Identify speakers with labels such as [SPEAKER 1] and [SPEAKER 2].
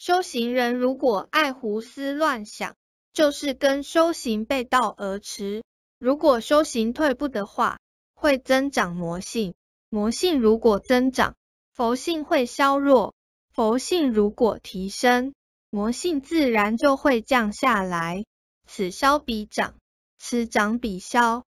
[SPEAKER 1] 修行人如果爱胡思乱想就是跟修行背道而驰。如果修行退步的话会增长魔性。魔性如果增长佛性会削弱佛性如果提升魔性自然就会降下来。此消彼长此长彼消